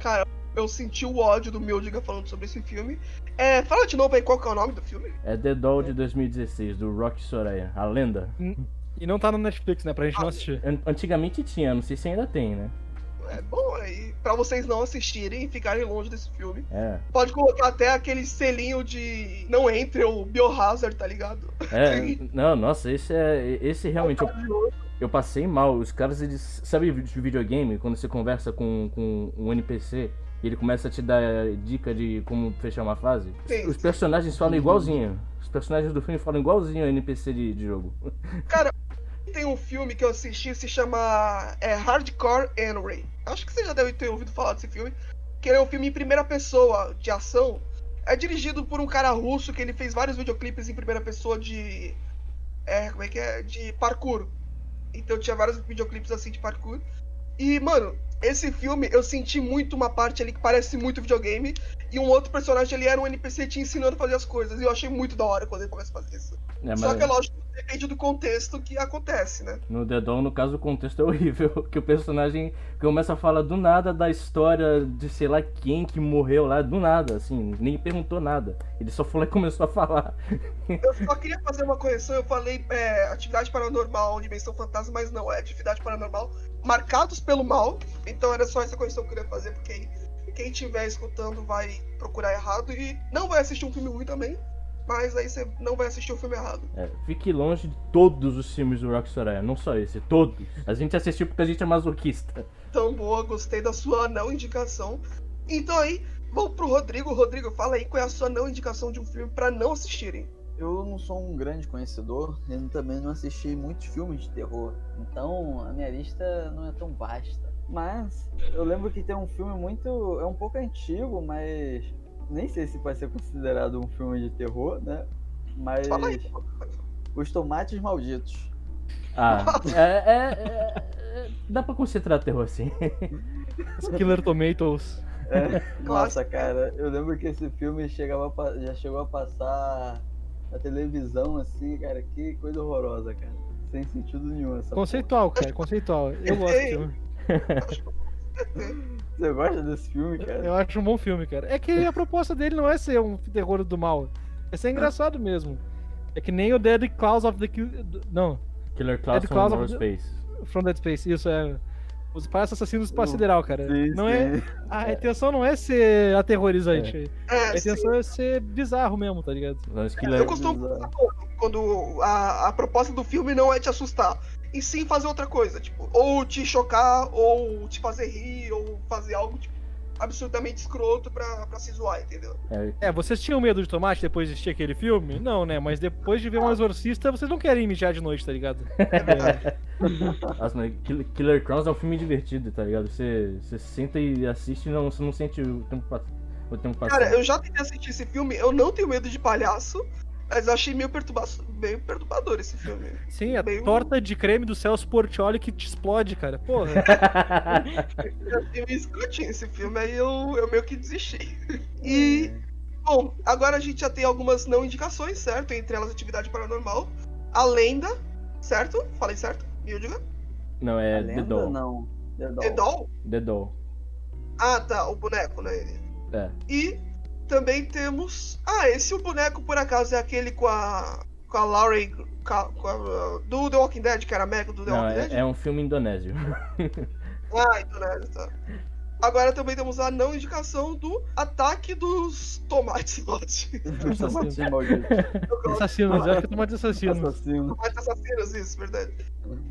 Cara, eu senti o ódio do Mildiga falando sobre esse filme. É, fala de novo aí qual que é o nome do filme. É The Doll de 2016, do Rock Soraya, a lenda. E não tá no Netflix, né? Pra gente não assistir. An- Antigamente tinha, não sei se ainda tem, né? É bom aí. Pra vocês não assistirem e ficarem longe desse filme. É, Pode colocar até aquele selinho de não entre ou Biohazard, tá ligado? é, não, nossa, esse é, esse realmente, eu, eu passei mal, os caras, eles, sabe de videogame, quando você conversa com, com um NPC, e ele começa a te dar dica de como fechar uma fase? Sim, Os sim. personagens falam igualzinho, os personagens do filme falam igualzinho ao NPC de, de jogo. Tem um filme que eu assisti se chama é, Hardcore Henry. Acho que você já deve ter ouvido falar desse filme. Que é um filme em primeira pessoa de ação. É dirigido por um cara russo que ele fez vários videoclipes em primeira pessoa de. É, como é que é? De parkour. Então tinha vários videoclipes assim de parkour. E, mano, esse filme eu senti muito uma parte ali que parece muito videogame. E um outro personagem ali era um NPC te ensinando a fazer as coisas. E eu achei muito da hora quando ele começa a fazer isso. É, Só que é lógico que depende do contexto que acontece, né? no The Dawn, no caso, o contexto é horrível, que o personagem começa a falar do nada da história de sei lá quem que morreu lá, do nada, assim, nem perguntou nada. Ele só lá e começou a falar. Eu só queria fazer uma correção, eu falei é, atividade paranormal, dimensão fantasma, mas não, é atividade paranormal marcados pelo mal. Então era só essa correção que eu queria fazer, porque quem estiver escutando vai procurar errado e não vai assistir um filme ruim também, mas aí você não vai assistir o filme errado. É, fique longe de todos os filmes do Rock Soraya, não só esse, todos. A gente assistiu porque a gente é masoquista. Tão boa, gostei da sua não indicação. Então aí, vamos pro Rodrigo. Rodrigo, fala aí qual é a sua não indicação de um filme pra não assistirem. Eu não sou um grande conhecedor, eu também não assisti muitos filmes de terror, então a minha lista não é tão vasta. Mas eu lembro que tem um filme muito. é um pouco antigo, mas nem sei se pode ser considerado um filme de terror, né? Mas. Fala aí. Os Tomates Malditos. Ah, é, é- é- é- dá pra considerar terror assim. Os Killer Tomatoes. É, nossa, cara, eu lembro que esse filme chegava a já chegou a passar na televisão, assim, cara, que coisa horrorosa, cara. Sem sentido nenhum essa Conceitual, cara, conceitual. Eu gosto desse filme. Você gosta desse filme, cara? Eu acho um bom filme, cara. É que a proposta dele não é ser um terror do mal. É ser engraçado mesmo. É que nem o Dead Claws of the Kill... Não, Killer Clouds Dead from Clouds Outer of the- Space. From Dead Space, isso é. Os palhaços assassinos do espaço Uh, sideral, cara. Sim, não é, sim. a intenção não é ser aterrorizante. É, A sim. intenção é ser bizarro mesmo, tá ligado? Eu costumo Exato. pensar quando- quando a, a proposta do filme não é te assustar, e sim fazer outra coisa, tipo, ou te chocar, ou te fazer rir, ou fazer algo tipo, absurdamente escroto pra, pra se zoar, entendeu? É, É, vocês tinham medo de tomate depois de assistir aquele filme? Não, né? Mas depois de ver um exorcista, vocês não querem mijar de noite, tá ligado? É, Nossa, mas Kill- Killer Clowns é um filme divertido, tá ligado? Você, você senta e assiste e não, você não sente o tempo, pass- o tempo passando. Cara, eu já tentei assistir esse filme, eu não tenho medo de palhaço, mas eu achei meio, perturba meio perturbador esse filme. Sim, a Meio- torta de creme do Celso Portioli que te explode, cara. Porra. Eu achei meio escrotinho esse filme, aí eu, eu meio que desisti. E, bom, agora a gente já tem algumas não indicações, certo? Entre elas Atividade Paranormal, A Lenda, certo? Falei certo? Me diga. Não, é lenda, The Doll. Não. The Doll. The Doll? The Doll. Ah, tá, o boneco, né? É. E também temos. Ah, esse o boneco, por acaso, é aquele com a. Com a Laurie. Com a, com a- do The Walking Dead, que era mega do The Não, Walking é, Dead? é um filme indonésio. Ah, Indonésia, tá. Agora também temos a não indicação do Ataque dos Tomates Malditos. Os Tomates Malditos. Assassinos, eu acho que é tomate assassinos. Assassino. Tomates assassinos, isso, verdade.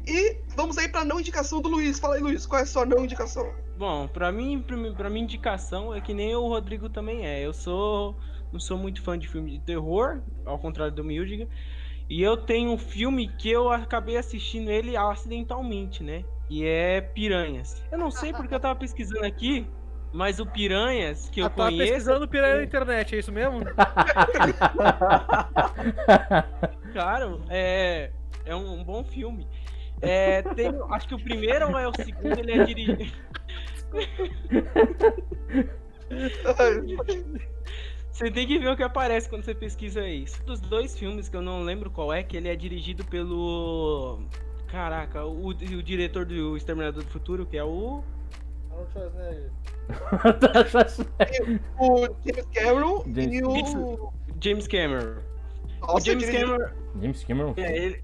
E vamos aí pra não indicação do Luiz. Fala aí, Luiz, qual é a sua não indicação? Bom, pra mim, pra mim, pra minha indicação é que nem o Rodrigo também é. Eu sou não sou muito fã de filme de terror, ao contrário do Mildiga. E eu tenho um filme que eu acabei assistindo ele acidentalmente, né? E é Piranhas. Eu não sei porque eu tava pesquisando aqui, mas o Piranhas que eu Ah, tá conheço. pesquisando piranha na internet, é isso mesmo? Cara, é, é um, um bom filme. É, tem, acho que o primeiro ou é o segundo, ele é dirigido. Você tem que ver o que aparece quando você pesquisa isso. Dos dois filmes que eu não lembro qual é, que ele é dirigido pelo. Caraca, o, o diretor do Exterminador do Futuro, que é o. O James Cameron James- e o. James Cameron. Nossa, o James Cameron. James Cameron? É, ele,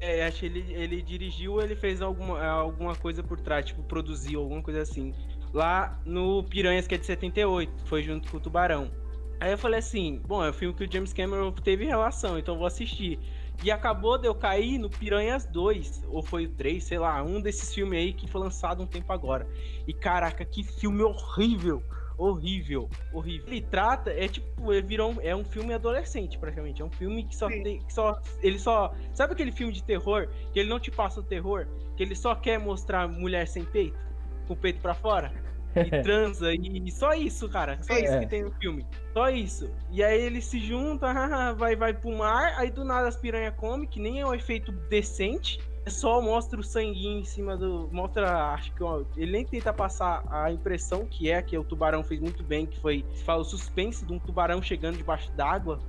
É, acho que ele, ele dirigiu ele fez alguma, alguma coisa por trás, tipo, produziu alguma coisa assim. Lá no Piranhas, que é de 78, foi junto com o Tubarão. Aí eu falei assim, bom, é o filme que o James Cameron teve relação, então eu vou assistir. E acabou de eu cair no Piranhas 2, ou foi o 3, sei lá, um desses filmes aí que foi lançado um tempo agora. E caraca, que filme horrível! Horrível, horrível. Ele trata, é tipo, ele virou um, é um filme adolescente, praticamente. É um filme que só Sim. tem. Que só, ele só. Sabe aquele filme de terror? Que ele não te passa o terror? Que ele só quer mostrar mulher sem peito? Com o peito pra fora? E transa, e, só isso, cara. Só Sim. isso É. que tem no filme. Só isso. E aí eles se juntam, vai, vai pro mar, aí do nada as piranha come, que nem é um efeito decente. É só mostra o sanguinho em cima do. Mostra, acho que ó, ele nem tenta passar a impressão que é, que o tubarão fez muito bem, que foi fala o suspense de um tubarão chegando debaixo d'água.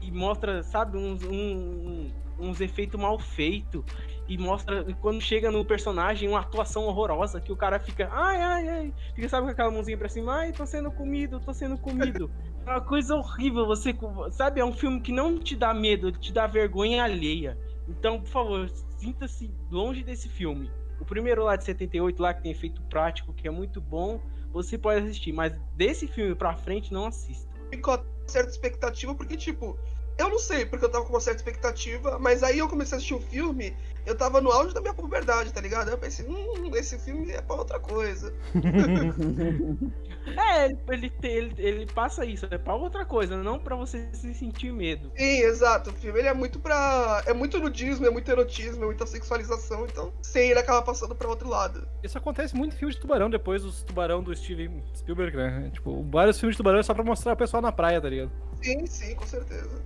E mostra, sabe, uns, um- uns efeitos mal feitos. E mostra, quando chega no personagem, uma atuação horrorosa, que o cara fica, ai, ai, ai. Fica, sabe, com aquela mãozinha pra cima, ai, tô sendo comido, tô sendo comido. É uma coisa horrível, você, sabe, é um filme que não te dá medo, te dá vergonha alheia. Então, por favor, sinta-se longe desse filme. O primeiro lá de 78, lá que tem efeito prático, que é muito bom, você pode assistir, mas desse filme pra frente, não assista. Ficou a certa expectativa, porque, tipo, eu não sei porque eu tava com uma certa expectativa, mas aí eu comecei a assistir o filme, eu tava no auge da minha puberdade, tá ligado? Aí eu pensei, hum, esse filme é pra outra coisa. É, ele, ele, ele passa isso, é pra outra coisa, não pra você se sentir medo. Sim, exato. O filme ele é muito pra. É muito nudismo, é muito erotismo, é muita sexualização, então, sim, ele acaba passando pra outro lado. Isso acontece muito em filme de tubarão, depois dos tubarão do Steven Spielberg, né? Tipo, vários filmes de tubarão é só pra mostrar o pessoal na praia, tá ligado? Sim, sim, com certeza.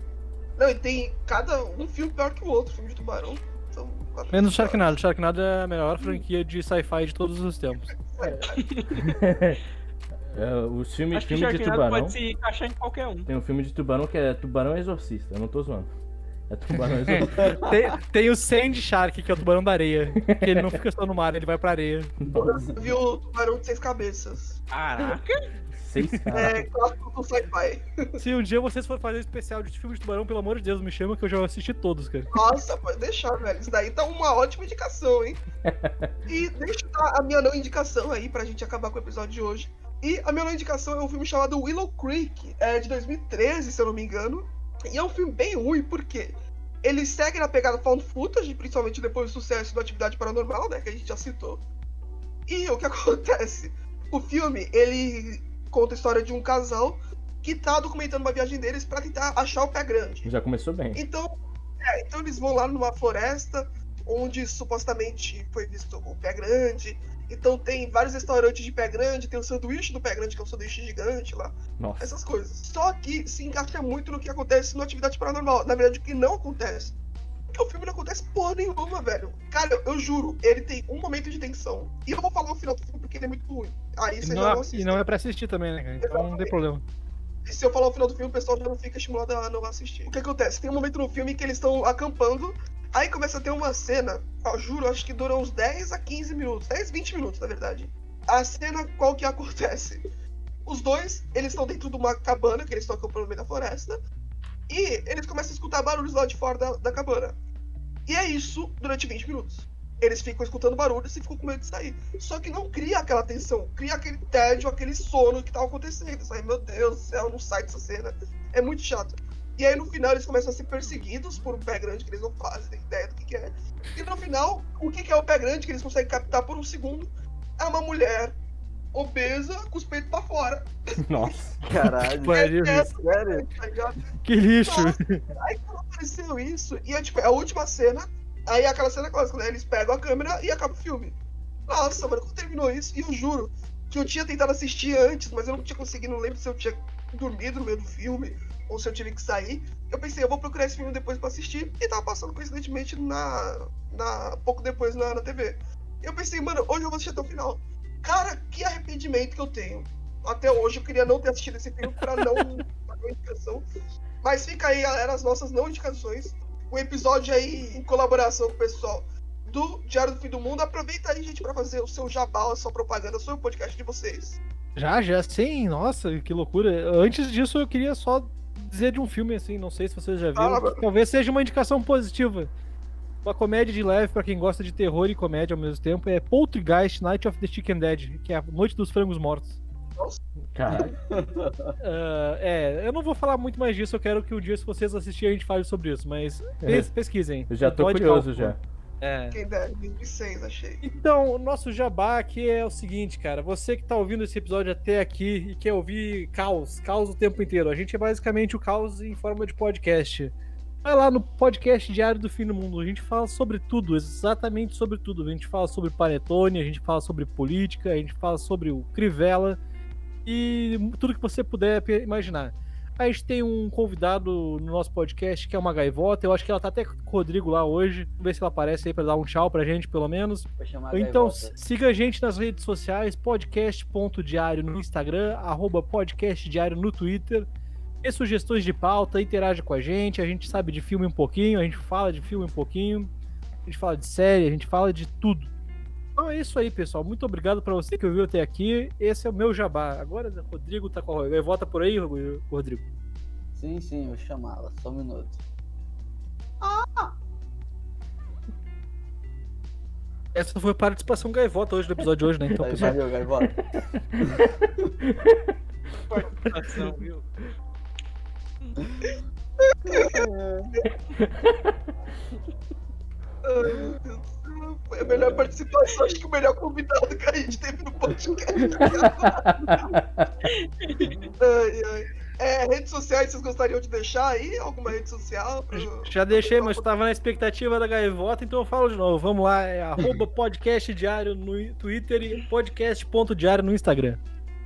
Não, e tem cada um filme pior que o outro, filme de tubarão. São quatro Menos Sharknado. O Sharknado é a melhor franquia de sci-fi de todos os tempos. É, os filmes, Acho que filme de Sharknado tubarão. pode se encaixar em qualquer um. Tem um filme de tubarão que é Tubarão Exorcista. Eu não tô zoando. É Tubarão Exorcista. Tem, tem o Sand Shark, que é o tubarão da areia. Que ele não fica só no mar, ele vai pra areia. Você viu o Tubarão de Seis Cabeças? Caraca! Seis caras. É clássico do sci-fi. Se um dia vocês forem fazer especial de filme de tubarão, pelo amor de Deus, me chama que eu já assisti todos, cara. Nossa, pode deixar, velho. Isso daí tá uma ótima indicação, hein? E deixa eu dar a minha não indicação aí pra gente acabar com o episódio de hoje. E a minha não indicação é um filme chamado Willow Creek, é de 2013, se eu não me engano. E é um filme bem ruim, porque ele segue na pegada found footage, principalmente depois do sucesso da Atividade Paranormal, né, que a gente já citou. E o que acontece? O filme, ele conta a história de um casal que tá documentando uma viagem deles pra tentar achar o pé grande. Já começou bem. Então, é, então eles vão lá numa floresta onde supostamente foi visto o pé grande. Então tem vários restaurantes de pé grande, tem o sanduíche do pé grande, que é um sanduíche gigante lá, Nossa. essas coisas. Só que se encaixa muito no que acontece no Atividade Paranormal. Na verdade, o que não acontece. Porque o filme não acontece porra nenhuma, velho. Cara, eu, eu juro, ele tem um momento de tensão. E eu vou falar o final do filme porque ele é muito ruim. Aí E você já não, não é, e assiste. não é pra assistir também, né, cara? Então não tem problema. E se eu falar o final do filme, o pessoal já não fica estimulado a não assistir. O que acontece? Tem um momento no filme que eles estão acampando, aí começa a ter uma cena, ó, juro, acho que dura uns 10 a 15 minutos, 10, 20 minutos, na verdade. A cena, qual que acontece? Os dois, eles estão dentro de uma cabana, que eles estão acampando no meio da floresta, e eles começam a escutar barulhos lá de fora da, da cabana. E é isso durante 20 minutos. Eles ficam escutando barulhos e ficam com medo de sair. Só que não cria aquela tensão, cria aquele tédio, aquele sono que tá acontecendo. Sai, meu Deus do céu, não sai dessa cena. É muito chato. E aí no final eles começam a ser perseguidos por um pé grande que eles não fazem ideia do que, que é. E no final, o que, que é o pé grande que eles conseguem captar por um segundo é uma mulher obesa com os peitos pra fora. Nossa. Caralho. Pariu, É, Sério? tá? Que lixo! Aí quando apareceu isso, e é tipo, é a última cena, aí é aquela cena clássica, né? Eles pegam a câmera e acaba o filme. Nossa, mano, quando terminou isso, e eu juro que eu tinha tentado assistir antes, mas eu não tinha conseguido, não lembro se eu tinha dormido no meio do filme, ou se eu tive que sair. Eu pensei, eu vou procurar esse filme depois pra assistir, e tava passando coincidentemente na. na pouco depois na, na TV. Eu pensei, mano, hoje eu vou assistir até o final. Cara, que arrependimento que eu tenho. Até hoje eu queria não ter assistido esse filme pra não uma indicação. Mas fica aí, galera, as nossas não indicações. O episódio aí em colaboração com o pessoal do Diário do Fim do Mundo. Aproveita aí, gente, pra fazer o seu jabá, a sua propaganda sobre o podcast de vocês. Já, já, sim, nossa, que loucura. Antes disso, eu queria só dizer de um filme assim, não sei se vocês já viram, que talvez seja uma indicação positiva. Uma comédia de leve pra quem gosta de terror e comédia ao mesmo tempo é Poltergeist Night of the Chicken Dead, que é a Noite dos Frangos Mortos. Caralho. Ah, é, eu não vou falar muito mais disso, eu quero que um dia, se vocês assistirem, a gente fale sobre isso, mas pes- pesquisem. Eu já tô Pode curioso já. É. Quem der, 2006, achei. Então, o nosso jabá aqui é o seguinte, cara. Você que tá ouvindo esse episódio até aqui e quer ouvir caos, caos o tempo inteiro. A gente é basicamente o caos em forma de podcast. Vai lá no podcast Diário do Fim do Mundo. A gente fala sobre tudo, exatamente sobre tudo. A gente fala sobre panetone, a gente fala sobre política, a gente fala sobre o Crivella e tudo que você puder imaginar. A gente tem um convidado no nosso podcast que é uma gaivota. Eu acho que ela tá até com o Rodrigo lá hoje. Vamos ver se ela aparece aí pra dar um tchau pra gente, pelo menos. Então siga a gente nas redes sociais, podcast.diário no Instagram, arroba podcastdiário no Twitter. Dê sugestões de pauta, interage com a gente, a gente sabe de filme um pouquinho, a gente fala de filme um pouquinho, a gente fala de série, a gente fala de tudo. Então é isso aí, pessoal. Muito obrigado pra você que ouviu até aqui. Esse é o meu jabá. Agora o Rodrigo tá com a volta por aí, Rodrigo. Sim, sim, vou chamá-la. Só um minuto. Essa foi a participação gaivota hoje do episódio de hoje, né? Então, valeu, gaivota. Participação, viu? Ai, meu Deus do céu. Foi a melhor participação, acho que o melhor convidado que a gente teve no podcast. ai, ai. É, redes sociais, vocês gostariam de deixar aí? Alguma rede social? Já deixei, mas estava na expectativa da gaivota, então eu falo de novo. Vamos lá, é arroba podcast diário no Twitter e podcast.diário no Instagram.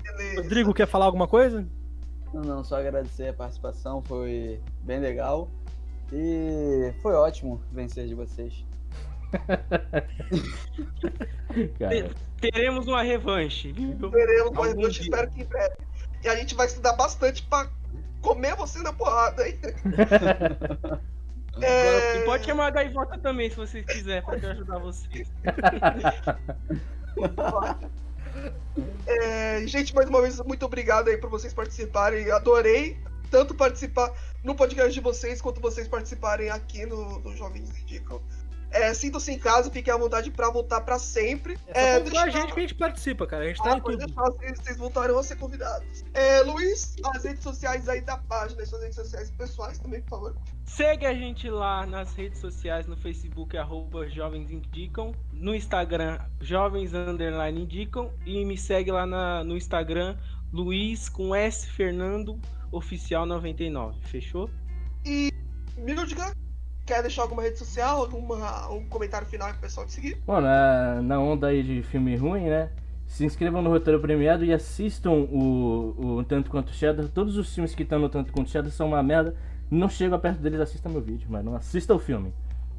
Beleza. Rodrigo, quer falar alguma coisa? Não, não, só agradecer a participação, foi bem legal. E foi ótimo vencer de vocês. Cara, Teremos uma revanche, viu? Algum eu dia. espero que em breve. E a gente vai estudar bastante pra comer você na porrada, hein? É, E pode chamar a gaivota também, se vocês quiserem, pra eu ajudar vocês. é, gente, mais uma vez, muito obrigado aí por vocês participarem. Adorei tanto participar no podcast de vocês, quanto vocês participarem aqui no, no Jovens Indicam. É, Sintam-se em casa, fiquem à vontade pra voltar pra sempre. É, É, convidar a gente que a gente participa, cara. A gente tá Ah, em pode tudo. deixar, vocês, vocês voltarão a ser convidados. É, Luiz, as redes sociais aí da página, as suas redes sociais pessoais também, por favor. Segue a gente lá nas redes sociais, no Facebook, arroba Jovens Indicam, no Instagram, Jovens Underline Indicam, e me segue lá na- no Instagram, Luiz com S Fernando Oficial 99. Fechou? Mildiga, quer deixar alguma rede social, alguma, um comentário final pro pessoal te seguir? Bom, na, na onda aí de filme ruim, né? Se inscrevam no roteiro premiado e assistam o, o Tanto Quanto Cheddar. Todos os filmes que estão no Tanto Quanto Cheddar são uma merda. Não chega perto deles, assista meu vídeo, mas não assista o filme.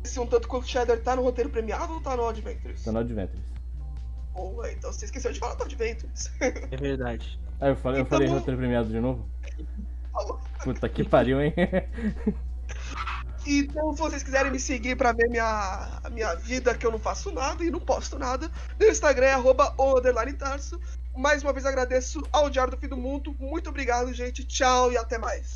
Se um tanto quanto Cheddar tá no roteiro premiado ou tá no Adventures? Tá no Adventures. Boa, então você esqueceu de falar do Adventures. É verdade. Ah, eu falei, eu Então falei não- roteiro premiado de novo? Puta que pariu, hein? Então, se vocês quiserem me seguir pra ver minha, a minha vida, que eu não faço nada e não posto nada, meu Instagram é arroba tarso. Mais uma vez agradeço ao Diário do Fim do Mundo. Muito obrigado, gente. Tchau e até mais.